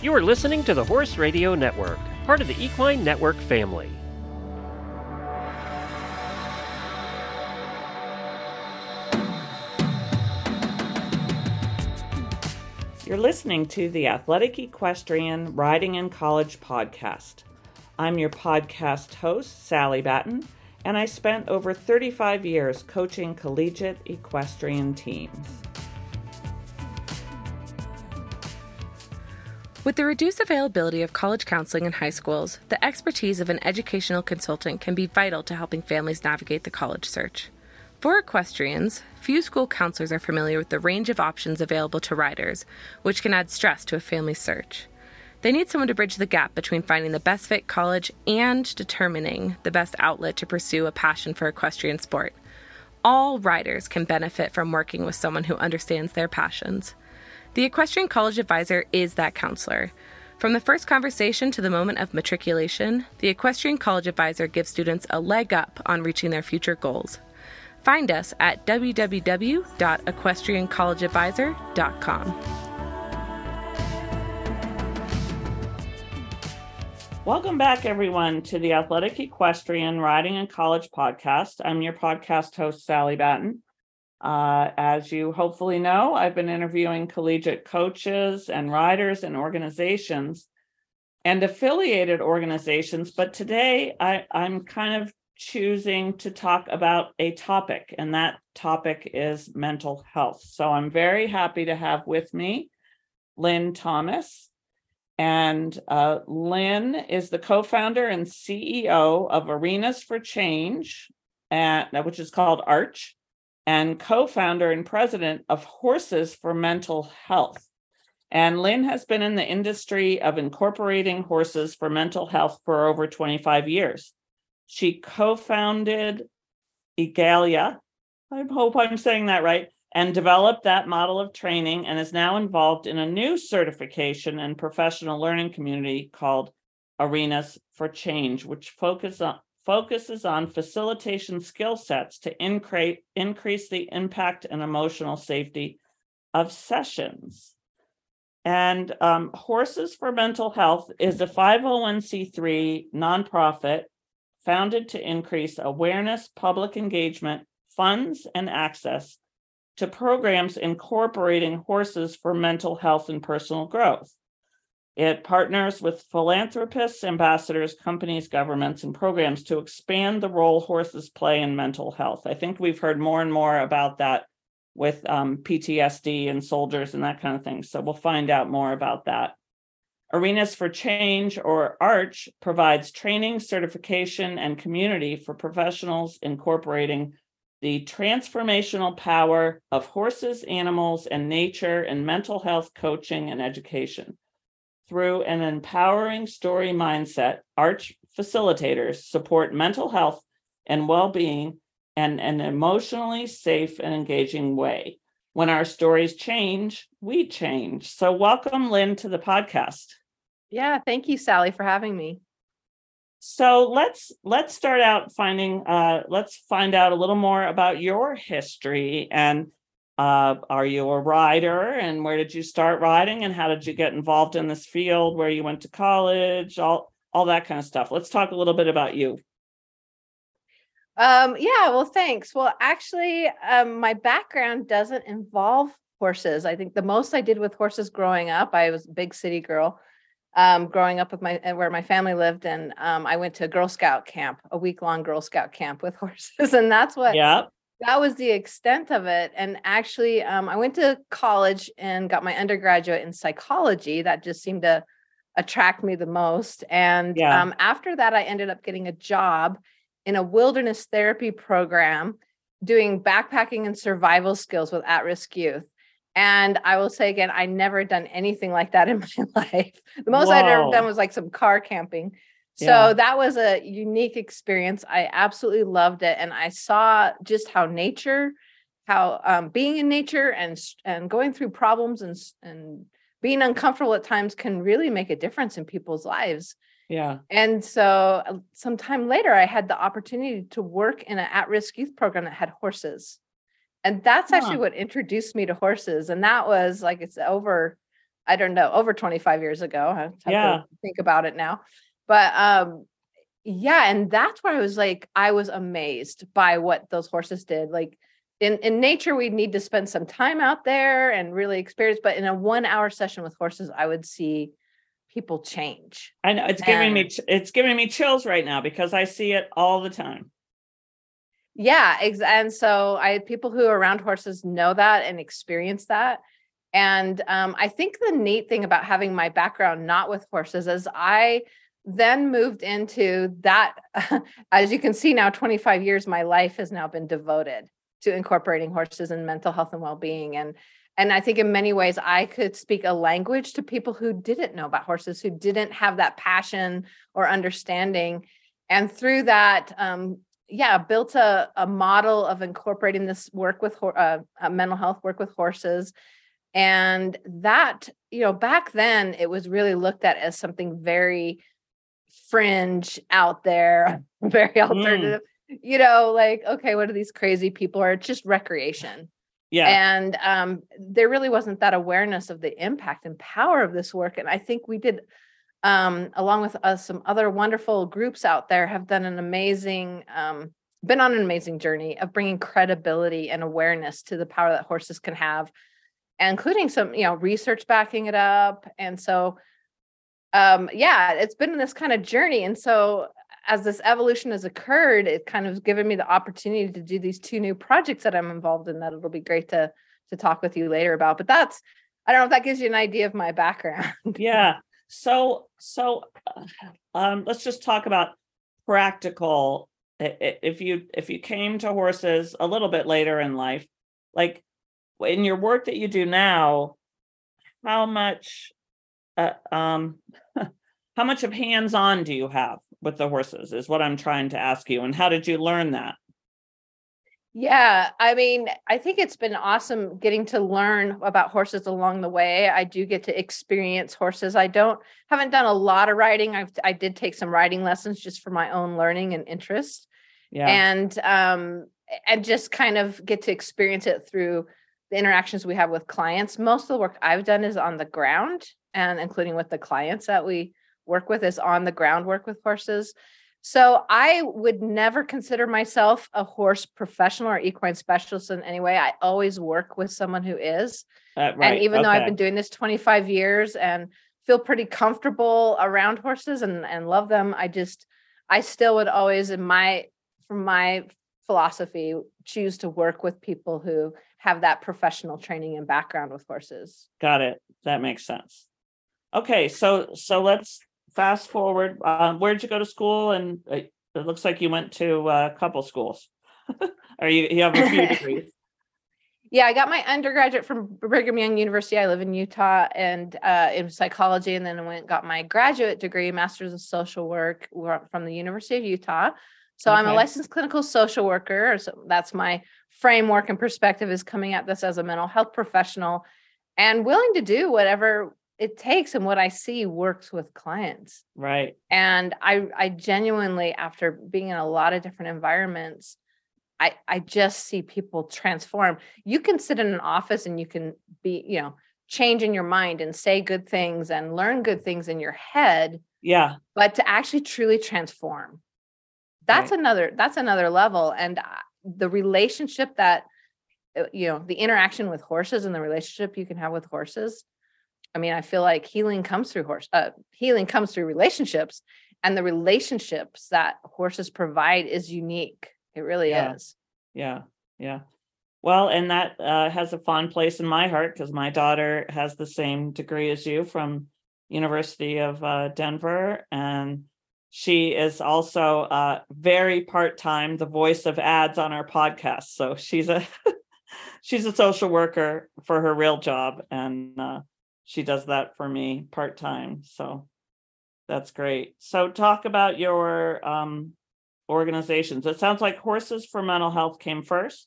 You are listening to the Horse Radio Network, part of the Equine Network family. You're listening to the Athletic Equestrian Riding in College podcast. I'm your podcast host, Sally Batten, and I spent over 35 years coaching collegiate equestrian teams. With the reduced availability of college counseling in high schools, the expertise of an educational consultant can be vital to helping families navigate the college search. For equestrians, few school counselors are familiar with the range of options available to riders, which can add stress to a family's search. They need someone to bridge the gap between finding the best fit college and determining the best outlet to pursue a passion for equestrian sport. All riders can benefit from working with someone who understands their passions. The Equestrian College Advisor is that counselor. From the first conversation to the moment of matriculation, the Equestrian College Advisor gives students a leg up on reaching their future goals. Find us at www.equestriancollegeadvisor.com. Welcome back, everyone, to the Athletic Equestrian Riding and College podcast. I'm your podcast host, Sally Batten. Uh, as you hopefully know, I've been interviewing collegiate coaches and riders and organizations and affiliated organizations, but today I, I'm kind of choosing to talk about a topic, and that topic is mental health. So I'm very happy to have with me Lynn Thomas. And uh, Lynn is the co founder and CEO of Arenas for Change, at, which is called Arch, and co founder and president of Horses for Mental Health. And Lynn has been in the industry of incorporating horses for mental health for over 25 years. She co founded EAGALA, I hope I'm saying that right, and developed that model of training and is now involved in a new certification and professional learning community called Arenas for Change, which focus on, focuses on facilitation skill sets to increase, increase the impact and emotional safety of sessions. And um, Horses for Mental Health is a 501c3 nonprofit founded to increase awareness, public engagement, funds, and access to programs incorporating horses for mental health and personal growth. It partners with philanthropists, ambassadors, companies, governments, and programs to expand the role horses play in mental health. I think we've heard more and more about that with um, PTSD and soldiers and that kind of thing. So we'll find out more about that. Arenas for Change or ARCH provides training, certification, and community for professionals incorporating the transformational power of horses, animals, and nature in mental health coaching and education. Through an empowering story mindset, ARCH facilitators support mental health and well being in an emotionally safe and engaging way. When our stories change, we change. So, welcome, Lynn, to the podcast. Yeah, thank you, Sally, for having me. So let's let's start out finding uh, let's find out a little more about your history and uh, are you a rider and where did you start riding and how did you get involved in this field where you went to college all all that kind of stuff. Let's talk a little bit about you. Um, yeah, well, thanks. Well, actually, um, my background doesn't involve horses. I think the most I did with horses growing up, I was a big city girl um, growing up with my where my family lived, and um, I went to a Girl Scout camp, a week long Girl Scout camp with horses, and that's what. Yeah. That was the extent of it. And actually, um, I went to college and got my undergraduate in psychology. That just seemed to attract me the most. And yeah. Um, after that, I ended up getting a job in a wilderness therapy program doing backpacking and survival skills with at risk youth. And I will say again, I never done anything like that in my life. The most Whoa. I'd ever done was like some car camping. So yeah. that was a unique experience. I absolutely loved it. And I saw just how nature, how um, being in nature and and going through problems and and being uncomfortable at times can really make a difference in people's lives. Yeah. And so uh, sometime later, I had the opportunity to work in an at-risk youth program that had horses. And that's actually what introduced me to horses. And that was like it's over I don't know, over 25 years ago. I yeah. to think about it now. But um, yeah, and that's where I was like, I was amazed by what those horses did. Like in, in nature, we need to spend some time out there and really experience, but in a one hour session with horses, I would see people change. I know it's giving and, me it's giving me chills right now because I see it all the time. Yeah, ex- and so I people who are around horses know that and experience that. And um, I think the neat thing about having my background not with horses is I then moved into that. As you can see now, 25 years, my life has now been devoted to incorporating horses and mental health and well-being. And and I think in many ways I could speak a language to people who didn't know about horses, who didn't have that passion or understanding. And through that, um, yeah, built a, a model of incorporating this work with uh, mental health work with horses and that you know back then it was really looked at as something very fringe out there very mm. alternative. Mm. you know like okay what are these crazy people or it's just recreation. Yeah. And um there really wasn't that awareness of the impact and power of this work. And i think we did um along with us some other wonderful groups out there have done an amazing um been on an amazing journey of bringing credibility and awareness to the power that horses can have including some you know research backing it up. And so um yeah it's been this kind of journey and so as this evolution has occurred it kind of given me the opportunity to do these two new projects that i'm involved in that it'll be great to to talk with you later about but that's i don't know if that gives you an idea of my background. Yeah so so um let's just talk about practical if you if you came to horses a little bit later in life like in your work that you do now, how much uh, um how much of hands-on do you have with the horses is what I'm trying to ask you and how did you learn that? Yeah, I mean, I think it's been awesome getting to learn about horses along the way. I do get to experience horses. I don't haven't done a lot of riding. I I did take some riding lessons just for my own learning and interest. Yeah. And um and just kind of get to experience it through the interactions we have with clients. Most of the work I've done is on the ground and including with the clients that we work with is on the ground work with horses. So I would never consider myself a horse professional or equine specialist in any way. I always work with someone who is. Uh, right. And even okay. though I've been doing this 25 years and feel pretty comfortable around horses and, and love them, I just I still would always in my from my philosophy choose to work with people who have that professional training and background with horses. Got it. That makes sense. Okay, so so let's fast forward. Um, where'd you go to school? And uh, it looks like you went to a couple schools. or you, you have a few degrees. Yeah, I got my undergraduate from Brigham Young University. I live in Utah and uh, in psychology, and then I went got my graduate degree, master's of social work from the University of Utah. So okay. I'm a licensed clinical social worker. So that's my framework and perspective is coming at this as a mental health professional and willing to do whatever it takes and what I see works with clients. Right. And I I genuinely after being in a lot of different environments I I just see people transform. You can sit in an office and you can be, you know, change in your mind and say good things and learn good things in your head. Yeah. But to actually truly transform that's right. another that's another level and the relationship that uh, you know the interaction with horses and the relationship you can have with horses i mean i feel like healing comes through horse uh, healing comes through relationships and the relationships that horses provide is unique. It really yeah. is. Yeah. Yeah. Well and that uh, has a fond place in my heart because my daughter has the same degree as you from university of uh, denver and she is also uh, very part-time the voice of ads on our podcast. So she's a she's a social worker for her real job and uh, she does that for me part-time so that's great so talk about your um, organizations it sounds like horses for mental health came first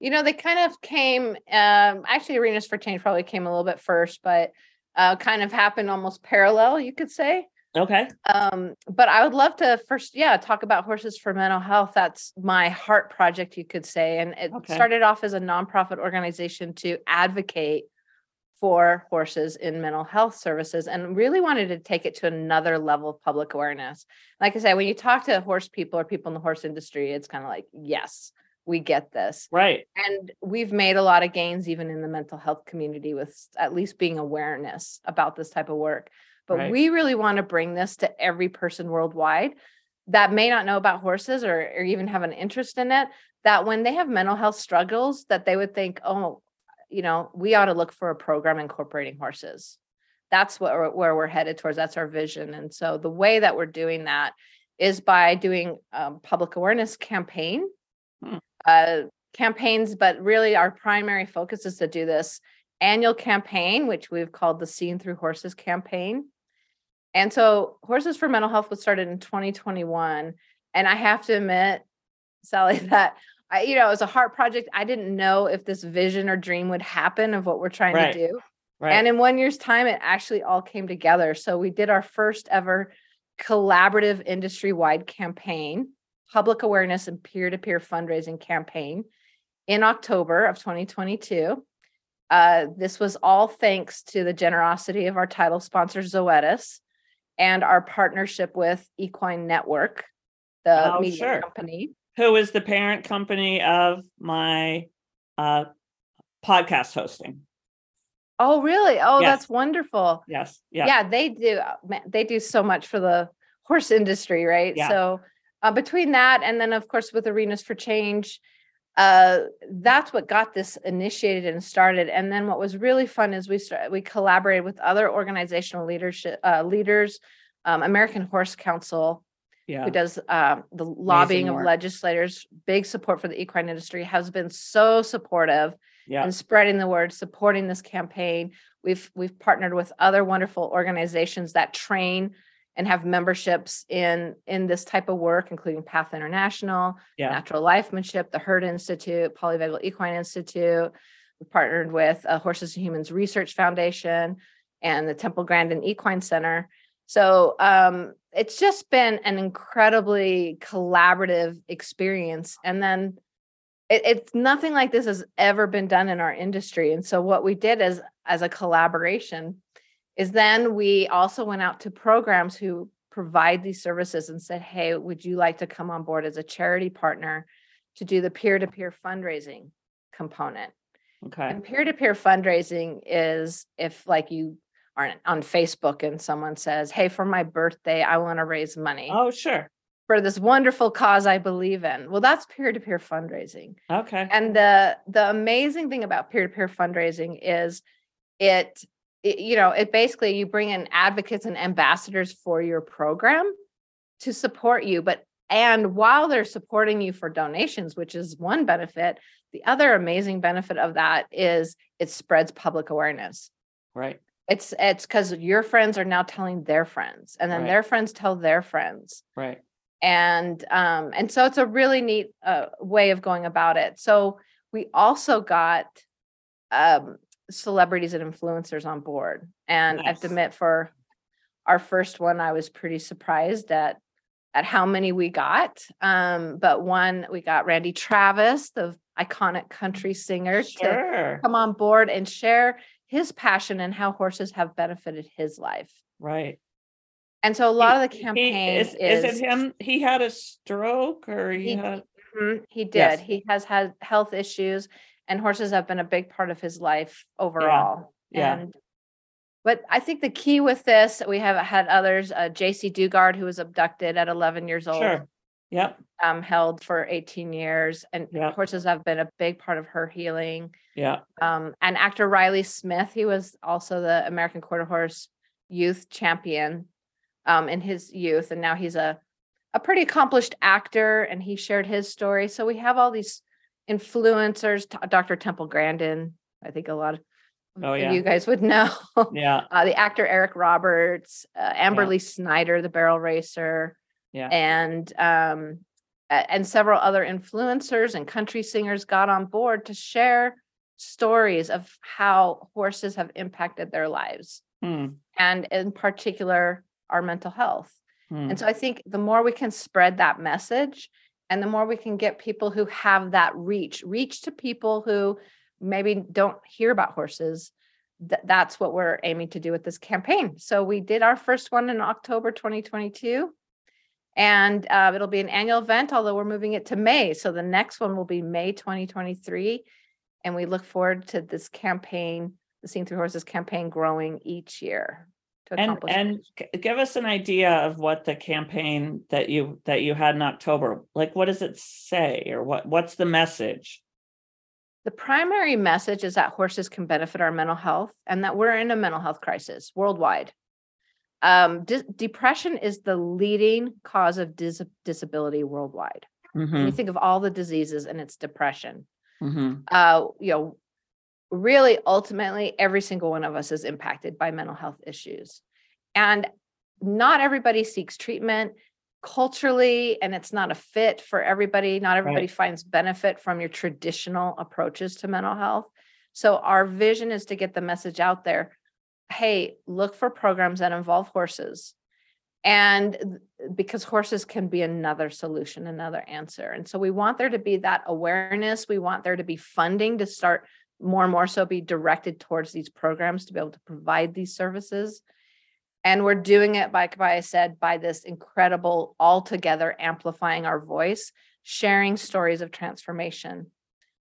you know they kind of came um, actually arenas for change probably came a little bit first but uh, kind of happened almost parallel you could say Okay. Um, but I would love to first, yeah, talk about horses for mental health. That's my heart project, you could say. And it okay. started off as a nonprofit organization to advocate for horses in mental health services and really wanted to take it to another level of public awareness. Like I said, when you talk to horse people or people in the horse industry, it's kind of like, yes, we get this. Right. And we've made a lot of gains even in the mental health community with at least being awareness about this type of work. But right. we really want to bring this to every person worldwide that may not know about horses or, or even have an interest in it that when they have mental health struggles that they would think oh you know we ought to look for a program incorporating horses that's what we're, where we're headed towards that's our vision and so the way that we're doing that is by doing um, public awareness campaign hmm. uh, campaigns but really our primary focus is to do this annual campaign which we've called the seen through horses campaign and so Horses for Mental Health was started in 2021. And I have to admit, Sally, that I, you know, it was a heart project. I didn't know if this vision or dream would happen of what we're trying right. to do. Right. And in one year's time, it actually all came together. So we did our first ever collaborative industry wide campaign, public awareness and peer to peer fundraising campaign in October of 2022. Uh, this was all thanks to the generosity of our title sponsor, Zoetis and our partnership with Equine Network, the oh, media sure. company. Who is the parent company of my uh, podcast hosting? Oh, really? Oh, yes. that's wonderful. Yes. Yeah. Yeah, they do. They do so much for the horse industry, right? Yeah. So uh, between that and then, of course, with Arenas for Change, uh, that's what got this initiated and started. And then what was really fun is we started, we collaborated with other organizational leadership uh, leaders, um, American Horse Council, yeah. who does uh, the lobbying of legislators. Big support for the equine industry has been so supportive yeah. and spreading the word, supporting this campaign. We've we've partnered with other wonderful organizations that train and have memberships in in this type of work, including Path International, yeah. Natural Lifemanship, the Herd Institute, Polyvagal Equine Institute. We've partnered with uh, Horses and Humans Research Foundation and the Temple Grandin Equine Center. So um, it's just been an incredibly collaborative experience. And then it, it's nothing like this has ever been done in our industry. And so what we did as as a collaboration is then we also went out to programs who provide these services and said, hey, would you like to come on board as a charity partner to do the peer-to-peer fundraising component? Okay. And peer-to-peer fundraising is if like you are on Facebook and someone says, Hey, for my birthday, I want to raise money. Oh, sure. For this wonderful cause I believe in. Well, that's peer-to-peer fundraising. Okay. And the the amazing thing about peer-to-peer fundraising is it it, you know, it basically you bring in advocates and ambassadors for your program to support you. But and while they're supporting you for donations, which is one benefit, the other amazing benefit of that is it spreads public awareness. Right. It's it's because your friends are now telling their friends, and then right. their friends tell their friends. Right. And um, and so it's a really neat uh, way of going about it. So we also got um celebrities and influencers on board. And nice. I have to admit, for our first one, I was pretty surprised at at how many we got. Um, but one, we got Randy Travis, the iconic country singer, sure. to come on board and share his passion and how horses have benefited his life. Right. And so a lot he, of the campaigns is, is, is it him? He had a stroke or he, he had mm-hmm, he did. Yes. He has had health issues and horses have been a big part of his life overall. Yeah. yeah. And but I think the key with this, we have had others, uh, Jaycee Dugard, who was abducted at 11 years old. Sure. Yep. Um, held for 18 years, and yep. horses have been a big part of her healing. Yeah. Um, and actor Riley Smith, he was also the American Quarter Horse Youth Champion, um, in his youth, and now he's a a pretty accomplished actor, and he shared his story. So we have all these influencers, Dr. Temple Grandin. I think a lot of oh, yeah. you guys would know. Yeah. Uh, the actor Eric Roberts, uh, Amberly yeah. Snyder, the barrel racer. Yeah. And um, and several other influencers and country singers got on board to share stories of how horses have impacted their lives. Hmm. And in particular, our mental health. Hmm. And so I think the more we can spread that message and the more we can get people who have that reach reach to people who maybe don't hear about horses th- that's what we're aiming to do with this campaign. So we did our first one in October 2022. And uh, it'll be an annual event, although we're moving it to May. So the next one will be May 2023. And we look forward to this campaign, the Seen Through Horses campaign growing each year. and and give us an idea of what the campaign that you that you had in October like what does it say or what what's the message the primary message is that horses can benefit our mental health and that we're in a mental health crisis worldwide um, depression is the leading cause of dis- disability worldwide. Mm-hmm. You think of all the diseases and it's depression. Mm-hmm. Uh, you know, really, ultimately, every single one of us is impacted by mental health issues, and not everybody seeks treatment culturally, and it's not a fit for everybody. Not everybody right. finds benefit from your traditional approaches to mental health. So, our vision is to get the message out there hey, look for programs that involve horses. And because horses can be another solution, another answer. And so we want there to be that awareness. We want there to be funding to start more and more so be directed towards these programs to be able to provide these services. And we're doing it, like I said, by this incredible all together amplifying our voice, sharing stories of transformation.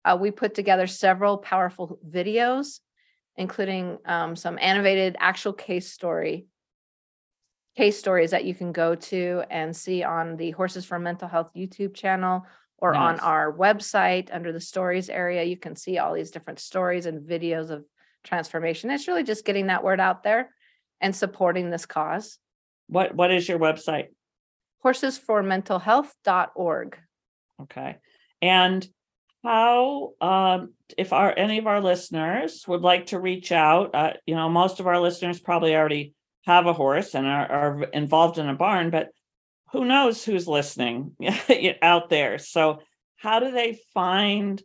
Uh, we put together several powerful videos including um, some animated actual case story case stories that you can go to and see on the Horses for Mental Health YouTube channel or nice. on our website under the stories area. You can see all these different stories and videos of transformation. It's really just getting that word out there and supporting this cause. What what is your website? horses for mental Horsesformentalhealth.org. Okay. And how um, if our any of our listeners would like to reach out uh, you know most of our listeners probably already have a horse and are, are involved in a barn but who knows who's listening out there? So how do they find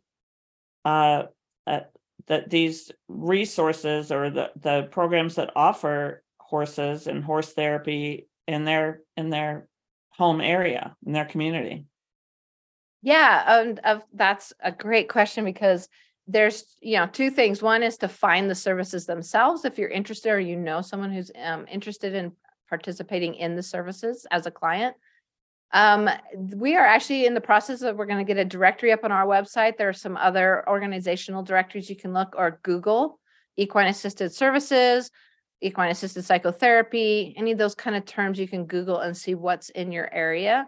uh, uh, that these resources or the, the programs that offer horses and horse therapy in their in their home area in their community yeah, um, that's a great question because there's you know two things. One is to find the services themselves if you're interested or you know someone who's um, interested in participating in the services as a client. Um, we are actually in the process of we're going to get a directory up on our website. There are some other organizational directories you can look or Google equine assisted services, equine assisted psychotherapy, any of those kind of terms you can Google and see what's in your area.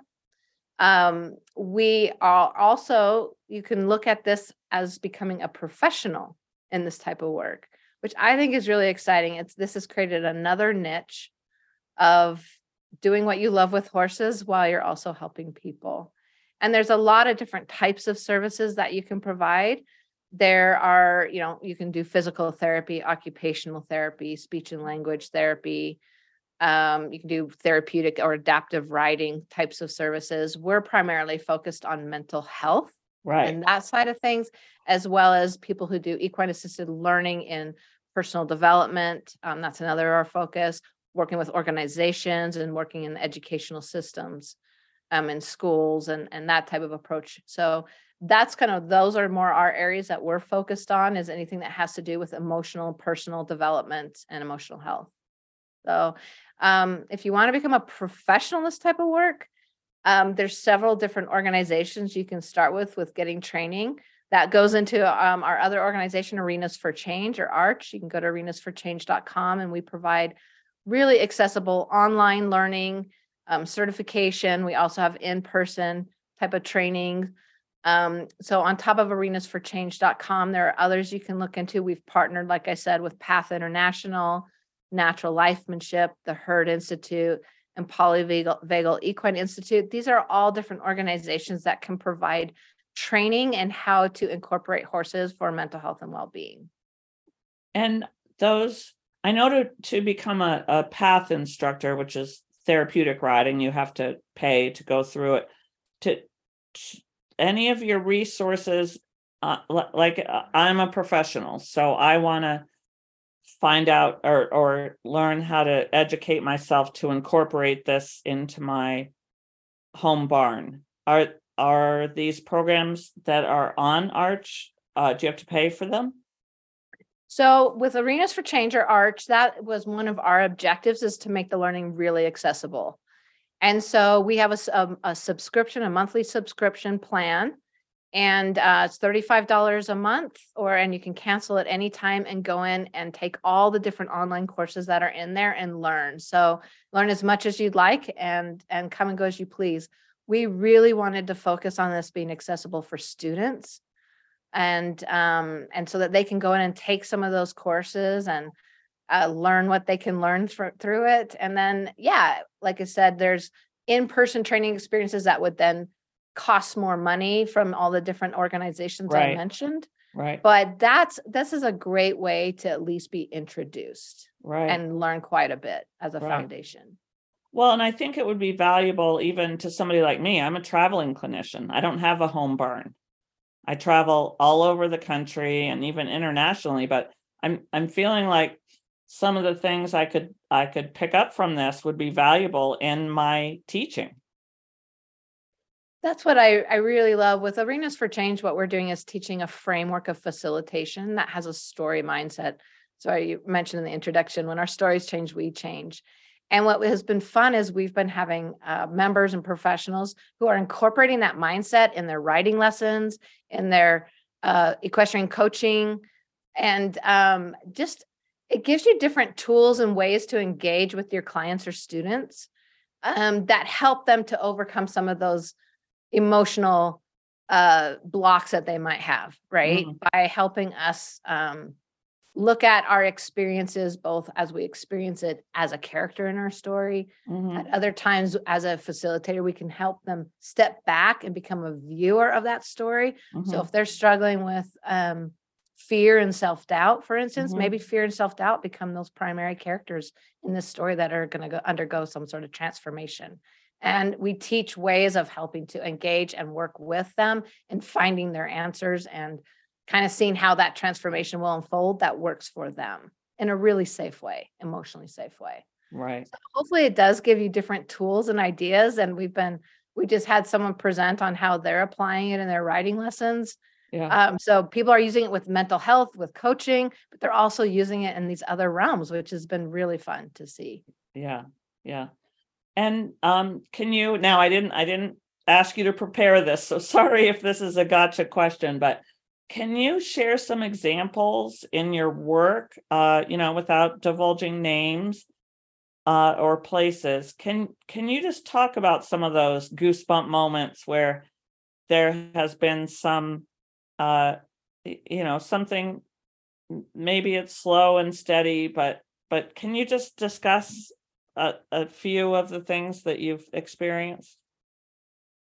Um, we are also, you can look at this as becoming a professional in this type of work, which I think is really exciting. It's this has created another niche of doing what you love with horses while you're also helping people. And there's a lot of different types of services that you can provide. There are, you know, you can do physical therapy, occupational therapy, speech and language therapy, um, you can do therapeutic or adaptive riding types of services. We're primarily focused on mental health right. and that side of things, as well as people who do equine assisted learning in personal development. Um, that's another our focus. Working with organizations and working in educational systems, um, in schools and and that type of approach. So that's kind of those are more our areas that we're focused on. Is anything that has to do with emotional, personal development, and emotional health. So um, if you want to become a professional in this type of work, um, there's several different organizations you can start with with getting training. That goes into um, our other organization, Arenas for Change or ARCH. You can go to arenasforchange.com and we provide really accessible online learning, um, certification. We also have in person type of training. Um, so on top of arenasforchange.com, there are others you can look into. We've partnered, like I said, with Path International, Natural Lifemanship, the Herd Institute, and Polyvagal Equine Institute. These are all different organizations that can provide training and how to incorporate horses for mental health and well-being. And those, I know to to become a, a path instructor, which is therapeutic riding, you have to pay to go through it. To, to any of your resources, uh, like uh, I'm a professional, so I want to find out or or learn how to educate myself to incorporate this into my home barn are are these programs that are on arch uh, do you have to pay for them So with Arenas for Change or Arch, that was one of our objectives is to make the learning really accessible. And so we have a, a, um, a subscription, a monthly subscription plan, and uh, it's $35 a month, or and you can cancel at any time and go in and take all the different online courses that are in there and learn. So learn as much as you'd like and and come and go as you please. We really wanted to focus on this being accessible for students and um, and so that they can go in and take some of those courses and uh, learn what they can learn th- through it. And then, yeah, like I said, there's in-person training experiences that would then cost more money from all the different organizations right. I mentioned. Right. But that's this is a great way to at least be introduced right. and learn quite a bit as a right. foundation. Well, and I think it would be valuable even to somebody like me. I'm a traveling clinician. I don't have a home barn. I travel all over the country and even internationally, but I'm I'm feeling like some of the things I could I could pick up from this would be valuable in my teaching. That's what I, I really love with Arenas for Change. What we're doing is teaching a framework of facilitation that has a story mindset. So I mentioned in the introduction, when our stories change, we change. And what has been fun is we've been having uh, members and professionals who are incorporating that mindset in their riding lessons, in their uh, equestrian coaching, and um, just it gives you different tools and ways to engage with your clients or students um, that help them to overcome some of those emotional uh, blocks that they might have, right? Mm. By helping us um, look at our experiences both as we experience it as a character in our story mm-hmm. at other times as a facilitator we can help them step back and become a viewer of that story mm-hmm. so if they're struggling with um, fear and self-doubt for instance mm-hmm. maybe fear and self-doubt become those primary characters in this story that are going to undergo some sort of transformation and we teach ways of helping to engage and work with them and finding their answers and kind of seeing how that transformation will unfold that works for them in a really safe way, emotionally safe way. Right. So hopefully it does give you different tools and ideas. And we've been, we just had someone present on how they're applying it in their riding lessons. Yeah. Um, so people are using it with mental health, with coaching, but they're also using it in these other realms, which has been really fun to see. Yeah. Yeah. And um, can you now I didn't I didn't ask you to prepare this, so sorry if this is a gotcha question, but can you share some examples in your work, uh, you know, without divulging names uh, or places? Can can you just talk about some of those goosebump moments where there has been some, uh, you know, something? Maybe it's slow and steady, but but can you just discuss a, a few of the things that you've experienced?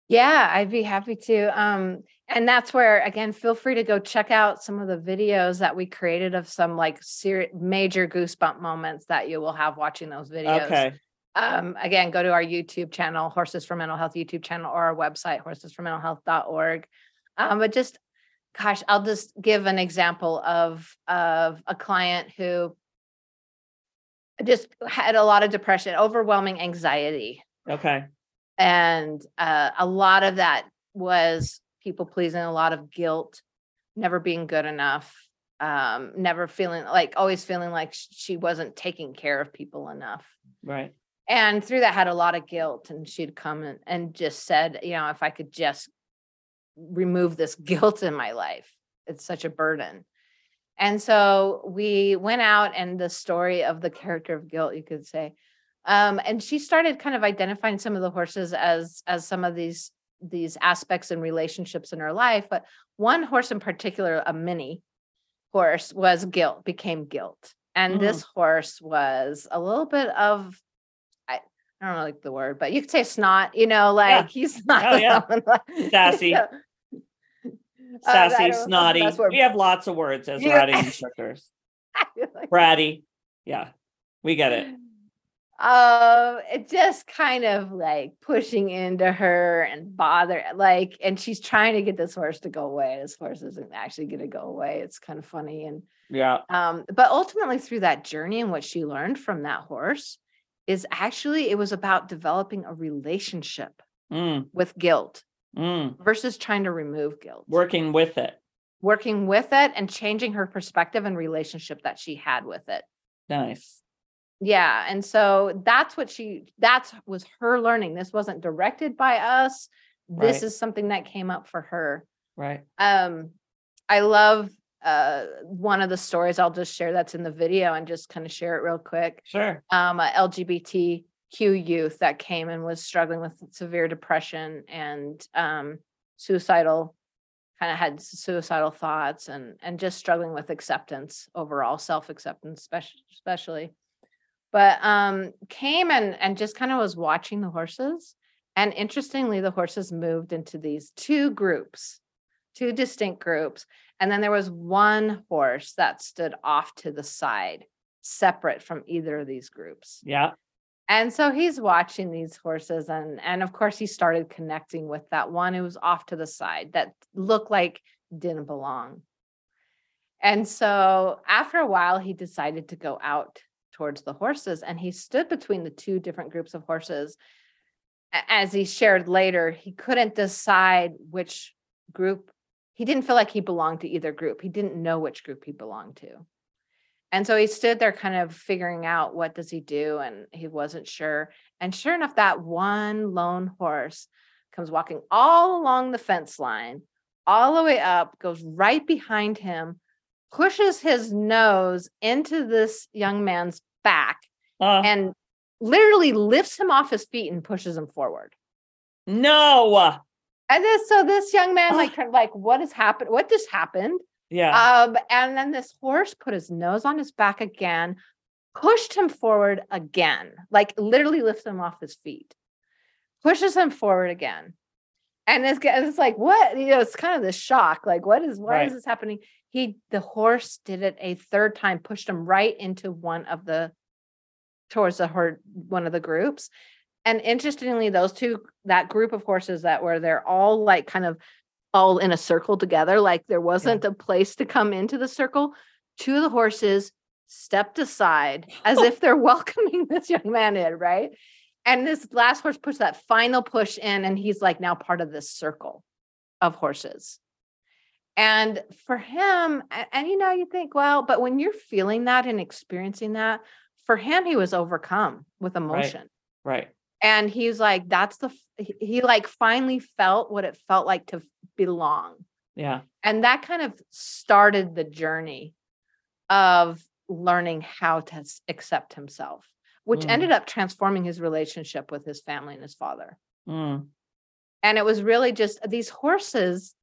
Yeah, I'd be happy to. Um, and that's where again, feel free to go check out some of the videos that we created of some like ser- major goosebump moments that you will have watching those videos. Okay. Um, again, go to our YouTube channel, Horses for Mental Health YouTube channel, or our website, horsesformentalhealth.org. Um, but just, gosh, I'll just give an example of of a client who just had a lot of depression, overwhelming anxiety. Okay. And uh, a lot of that was people pleasing, a lot of guilt, never being good enough, um, never feeling like always feeling like she wasn't taking care of people enough. Right. And through that had a lot of guilt. And she'd come and, and just said, you know, if I could just remove this guilt in my life, it's such a burden. And so we went out and the story of the character of guilt, you could say. Um, and she started kind of identifying some of the horses as as some of these these aspects and relationships in her life. But one horse in particular, a mini horse, was guilt, became guilt. And mm. this horse was a little bit of I, I don't know like the word, but you could say snot, you know, like yeah. he's not oh, yeah. sassy. sassy, snotty. We have lots of words as yeah. riding instructors. Bratty. Yeah, we get it. Um, it just kind of like pushing into her and bother like, and she's trying to get this horse to go away. This horse isn't actually going to go away. It's kind of funny. And yeah. Um, but ultimately through that journey and what she learned from that horse is actually it was about developing a relationship mm. with guilt mm. versus trying to remove guilt. Working with it. working with it and changing her perspective and relationship that she had with it. Nice. Yeah. And so that's what she, that's was her learning. This wasn't directed by us. This Right. is something that came up for her. Right. Um, I love uh one of the stories I'll just share that's in the video and just kind of share it real quick. Sure. Um, a LGBTQ youth that came and was struggling with severe depression and um suicidal kind of had suicidal thoughts and and just struggling with acceptance overall self-acceptance especially especially but um came and and just kind of was watching the horses and interestingly the horses moved into these two groups two distinct groups and then there was one horse that stood off to the side separate from either of these groups Yeah. And so he's watching these horses and and of course he started connecting with that one who was off to the side that looked like didn't belong. And so after a while he decided to go out towards the horses and he stood between the two different groups of horses. As he shared later, he couldn't decide which group he didn't feel like he belonged to either group. He didn't know which group he belonged to. And so he stood there kind of figuring out what does he do and he wasn't sure. And sure enough that one lone horse comes walking all along the fence line, all the way up, goes right behind him, pushes his nose into this young man's back Uh, and literally lifts him off his feet and pushes him forward. no. And this so this young man like turned like what has happened? What just happened? Yeah. Um, and then this horse put his nose on his back again, pushed him forward again, like literally lifts him off his feet, pushes him forward again. And it's, it's like, what? You know, it's kind of this shock. Like, what is, why Right. is this happening? He, the horse did it a third time, pushed him right into one of the, towards the herd, one of the groups. And interestingly, those two, that group of horses that were there, all like kind of all in a circle together, like there wasn't a place to come into the circle. Two of the horses stepped aside as if they're welcoming this young man in, right? And this last horse pushed that final push in, and he's like now part of this circle of horses. And for him, a- and, you know, you think, well, but when you're feeling that and experiencing that, for him, he was overcome with emotion Right. right. And he's like that's the he, like finally felt what it felt like to belong Yeah. and that kind of started the journey of learning how to accept himself which Mm. ended up transforming his relationship with his family and his father Mm. and it was really just these horses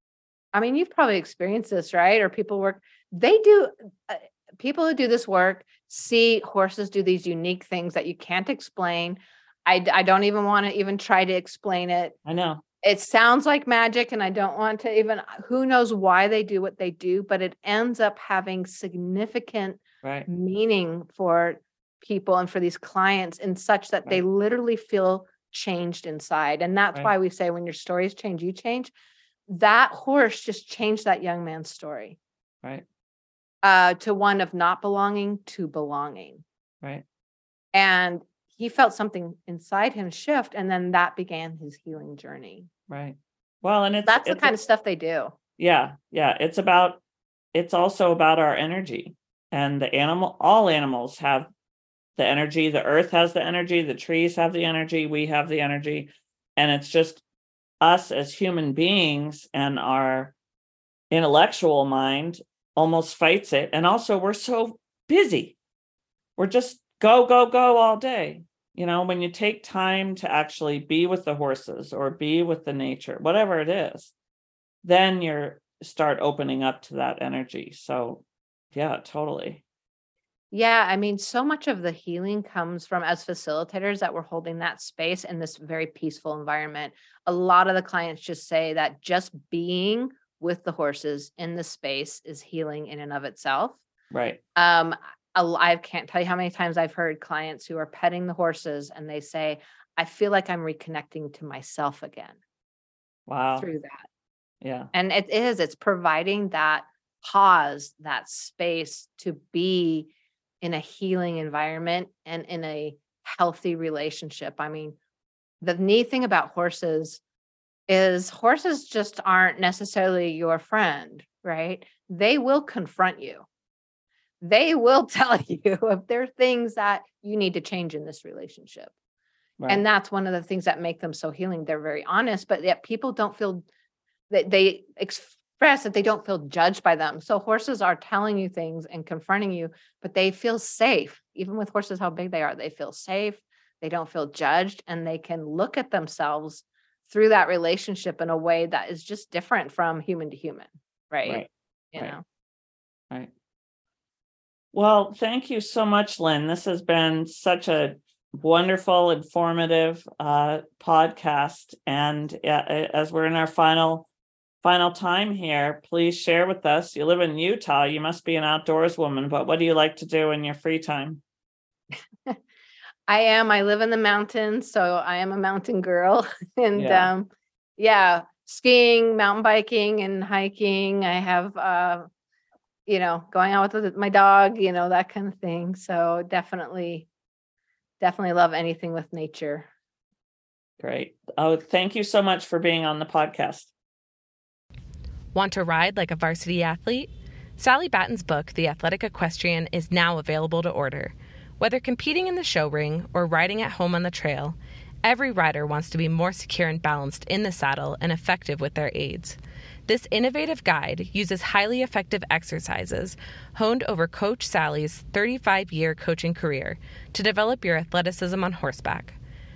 i mean you've probably experienced this right or people work they do uh, people who do this work see horses do these unique things that you can't explain i, I don't even want to even try to explain it I know. it sounds like magic and i don't want to even who knows why they do what they do but it ends up having significant Right. meaning for people and for these clients in such that they literally feel changed inside and that's Right. why we say when your stories change you change that horse just changed that young man's story Right. uh to one of not belonging to belonging Right. and he felt something inside him shift and then that began his healing journey. Right. Well, and it's that's the kind of stuff they do. Yeah yeah it's about it's also about our energy and the animal all animals have the energy the earth has the energy the trees have the energy we have the energy and it's just us as human beings and our intellectual mind almost fights it and also we're so busy. We're just go go go all day you know when you take time to actually be with the horses or be with the nature whatever it is then you're start opening up to that energy so yeah totally Yeah, I mean, so much of the healing comes from as facilitators that we're holding that space in this very peaceful environment. A lot of the clients just say that just being with the horses in the space is healing in and of itself. right Um, I can't tell you how many times I've heard clients who are petting the horses and they say, I feel like I'm reconnecting to myself again wow through that. yeah And it is, it's providing that pause, that space to be in a healing environment and in a healthy relationship. I mean, the neat thing about horses is horses just aren't necessarily your friend, right? They will confront you. They will tell you if there are things that you need to change in this relationship. Right. And that's one of the things that make them so healing. They're very honest, but yet people don't feel that they express that they don't feel judged by them. So horses are telling you things and confronting you, but they feel safe. Even with horses, how big they are, they feel safe. They don't feel judged and they can look at themselves through that relationship in a way that is just different from human to human. Right. right. You right. know, right. Well, thank you so much, Lynn. This has been such a wonderful, informative uh, podcast. And uh, as we're in our final final time here, please share with us. You live in Utah. You must be an outdoors woman, but what do you like to do in your free time? I am. I live in the mountains, so I am a mountain girl. and yeah. um yeah, skiing, mountain biking and hiking. I have uh you know, going out with my dog, you know, that kind of thing. So definitely, definitely love anything with nature. Great. Oh, thank you so much for being on the podcast. Want to ride like a varsity athlete? Sally Batton's book, The Athletic Equestrian, is now available to order. Whether competing in the show ring or riding at home on the trail, every rider wants to be more secure and balanced in the saddle and effective with their aids. This innovative guide uses highly effective exercises honed over Coach Sally's 35 year coaching career to develop your athleticism on horseback.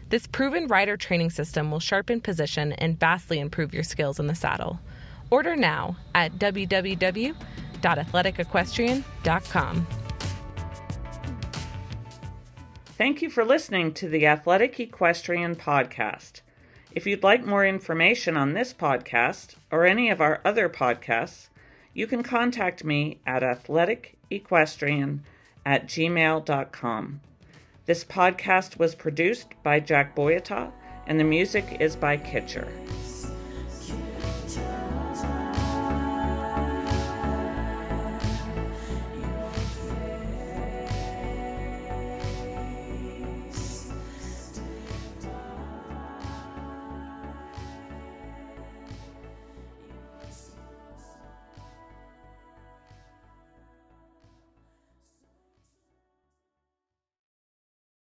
This proven rider training system will sharpen position and vastly improve your skills in the saddle. Order now at www.athleticequestrian.com. Thank you for listening to the Athletic Equestrian Podcast. If you'd like more information on this podcast or any of our other podcasts, you can contact me at athleticequestrian at gmail.com. This podcast was produced by Jack Boyata, and the music is by Kitcher.